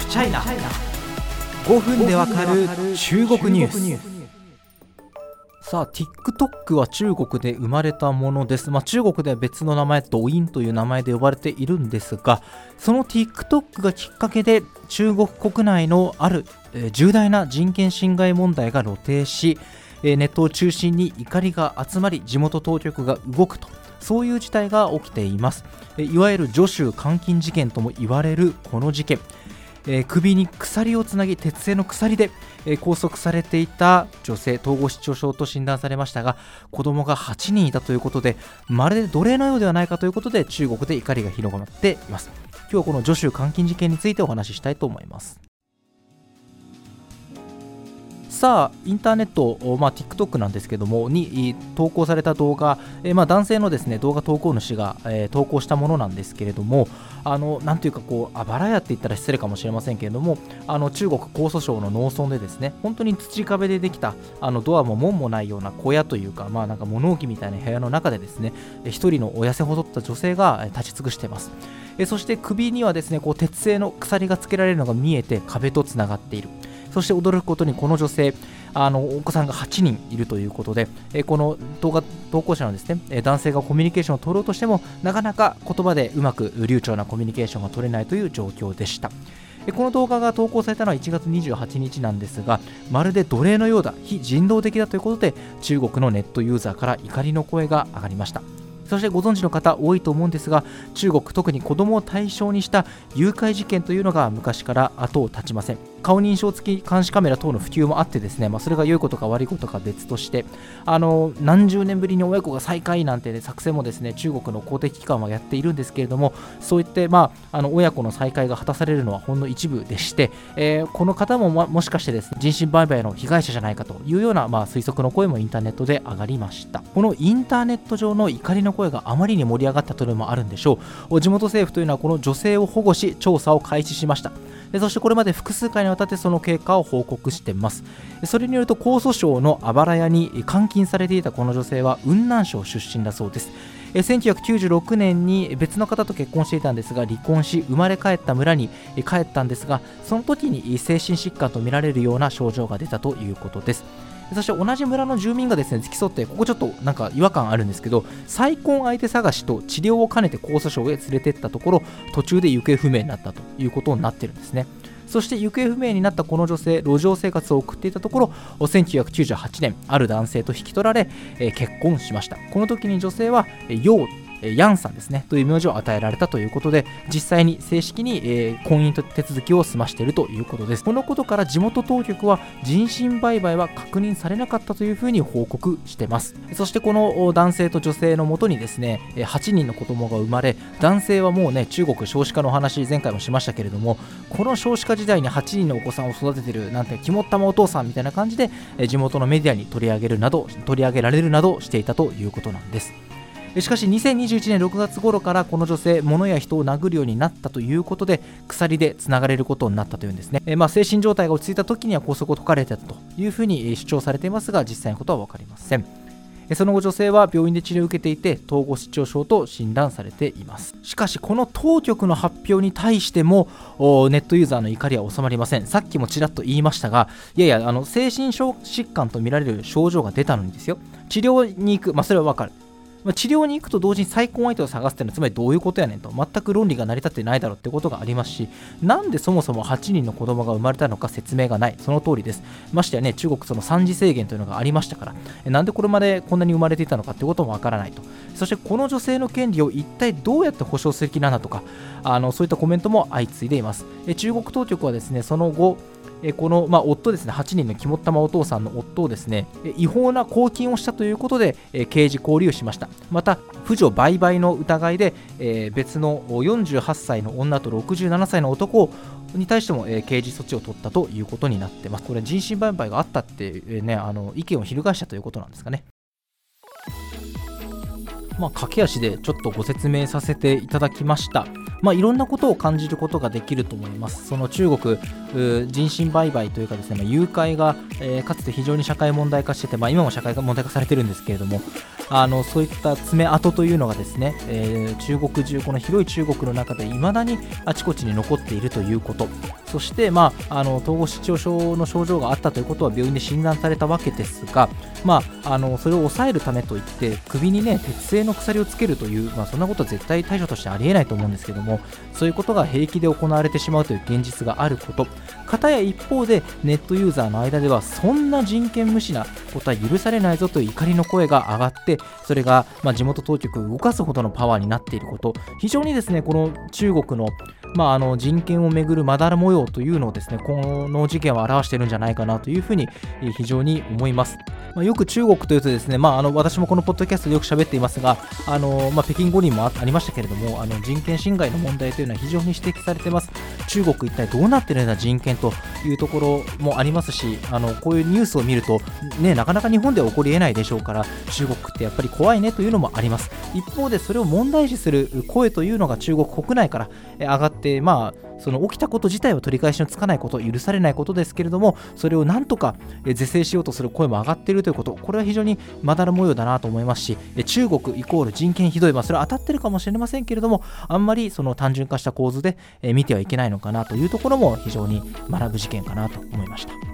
フチャイナ5分でわかる中国ニュース。さあ TikTok は中国で生まれたものです、まあ、中国では別の名前ドインという名前で呼ばれているんですがその TikTok がきっかけで中国国内のある、えー、重大な人権侵害問題が露呈し、えー、ネットを中心に怒りが集まり地元当局が動くと。そういう事態が起きています。いわゆる助手監禁事件とも言われるこの事件。えー、首に鎖をつなぎ鉄製の鎖で、えー、拘束されていた女性統合失調症と診断されましたが子供が8人いたということでまるで奴隷のようではないかということで中国で怒りが広がっています。今日はこの助手監禁事件についてお話ししたいと思います。さあインターネット、まあ、TikTok なんですけどもに投稿された動画、えー、まあ、男性のですね動画投稿主が、えー、投稿したものなんですけれどもあのなんというかこうあばら屋って言ったら失礼かもしれませんけれどもあの中国江蘇省の農村でですね本当に土壁でできたあのドアも門もないような小屋というかまあなんか物置みたいな部屋の中でですね一人のお痩せ細った女性が立ち尽くしています。えそして首にはですねこう鉄製の鎖がつけられるのが見えて壁とつながっている。そして驚くことにこの女性あのお子さんが8人いるということで、えこの動画投稿者のですねえ男性がコミュニケーションを取ろうとしてもなかなか言葉でうまく流暢なコミュニケーションが取れないという状況でした。この動画が投稿されたのは1月28日なんですが、まるで奴隷のようだ、非人道的だということで、中国のネットユーザーから怒りの声が上がりました。そしてご存知の方多いと思うんですが中国特に子どもを対象にした誘拐事件というのが昔から後を絶ちません顔認証付き監視カメラ等の普及もあってですね、まあ、それが良いことか悪いことか別としてあの何十年ぶりに親子が再会なんて、ね、作戦もですね中国の公的機関はやっているんですけれどもそういって、まあ、あの親子の再会が果たされるのはほんの一部でして、えー、この方も、まもしかしてですね人身売買の被害者じゃないかというような、まあ、推測の声もインターネットで上がりました。このインターネット上の怒りの声があまりに盛り上がったというのもあるんでしょう。地元政府というのはこの女性を保護し調査を開始しました。でそしてこれまで複数回にわたってその経過を報告してます。それによると江蘇省のあばら屋に監禁されていたこの女性は雲南省出身だそうです。1996年に別の方と結婚していたんですが離婚し生まれ帰った村に帰ったんですがその時に精神疾患とみられるような症状が出たということです。そして同じ村の住民がですね付き添ってここちょっとなんか違和感あるんですけど再婚相手探しと治療を兼ねて江蘇省へ連れてったところ途中で行方不明になったということになってるんですね。そして行方不明になったこの女性路上生活を送っていたところ1998年ある男性と引き取られ、え、結婚しました。この時に女性は陽ヤンさんですね、という名字を与えられたということで、実際に正式に、えー、婚姻手続きを済ましているということです。このことから地元当局は人身売買は確認されなかったというふうに報告してます。そしてこの男性と女性のもとにですね、8人の子供が生まれ、男性はもうね、中国少子化の話、前回もしましたけれども、この少子化時代に8人のお子さんを育ててるなんて肝っ玉お父さんみたいな感じで、地元のメディアに取り上げるなど、取り上げられるなどしていたということなんです。しかし2021年6月頃からこの女性物や人を殴るようになったということで鎖でつながれることになったというんですね、えまあ、精神状態が落ち着いた時には拘束を解かれてたというふうに主張されていますが実際のことは分かりません。その後女性は病院で治療を受けていて統合失調症と診断されています。しかしこの当局の発表に対してもネットユーザーの怒りは収まりません。さっきもちらっと言いましたがいやいやあの精神疾患とみられる症状が出たのにですよ。治療に行く、まあ、それは分かる。まあ、治療に行くと同時に再婚相手を探すっていうのはつまりどういうことやねんと。全く論理が成り立ってないだろうってことがありますしなんでそもそも8人の子供が生まれたのか説明がない。その通りです。ましてやね中国その産児制限というのがありましたからなんでこれまでこんなに生まれていたのかってこともわからないと。そしてこの女性の権利を一体どうやって保障する気なんだとかあのそういったコメントも相次いでいます。中国当局はですねその後この、まあ、夫ですね、8人の肝っ玉お父さんの夫をですね、違法な公金をしたということで、刑事拘留しました。また、婦女売買の疑いで、別の48歳の女と67歳の男に対しても、刑事措置を取ったということになってます。これ、人身売買があったって、ね、あの意見を翻したということなんですかね。まあ、駆け足でちょっとご説明させていただきました。まあ、いろんなことを感じることができると思います。その中国、人身売買というかですね、まあ、誘拐が、えー、かつて非常に社会問題化してて、まあ、今も社会が問題化されてるんですけれども、あのそういった爪痕というのがですね、えー、中国中、この広い中国の中でいまだにあちこちに残っているということ、そして、まあ、あの統合失調症の症状があったということは病院で診断されたわけですが、まあ、あのそれを抑えるためといって、首にね、鉄製のの鎖をつけるという、まあ、そんなことは絶対対処としてありえないと思うんですけども、そういうことが平気で行われてしまうという現実があること、かたや一方でネットユーザーの間では、そんな人権無視なことは許されないぞという怒りの声が上がって、それが、ま、地元当局を動かすほどのパワーになっていること、非常にですね、この中国のまあ、あの人権をめぐるまだら模様というのをですねこの事件は表しているんじゃないかなというふうに非常に思います。まあ、よく中国というとですね、まあ、あの私もこのポッドキャストでよく喋っていますが、あのまあ、北京五輪もありましたけれども、あの人権侵害の問題というのは非常に指摘されています。中国一体どうなっているんだ人権というところもありますし、あのこういうニュースを見ると、ね、なかなか日本では起こりえないでしょうから、中国ってやっぱり怖いねというのもあります。一方でそれを問題視する声というのが中国国内から上がって、まあ、その起きたこと自体は取り返しのつかないこと、許されないことですけれども、それをなんとか是正しようとする声も上がっているということ、これは非常にまだら模様だなと思いますし、中国イコール人権ひどい、まあ、それは当たってるかもしれませんけれども、あんまりその単純化した構図で見てはいけないのかなというところも非常に学ぶ事件かなと思いました。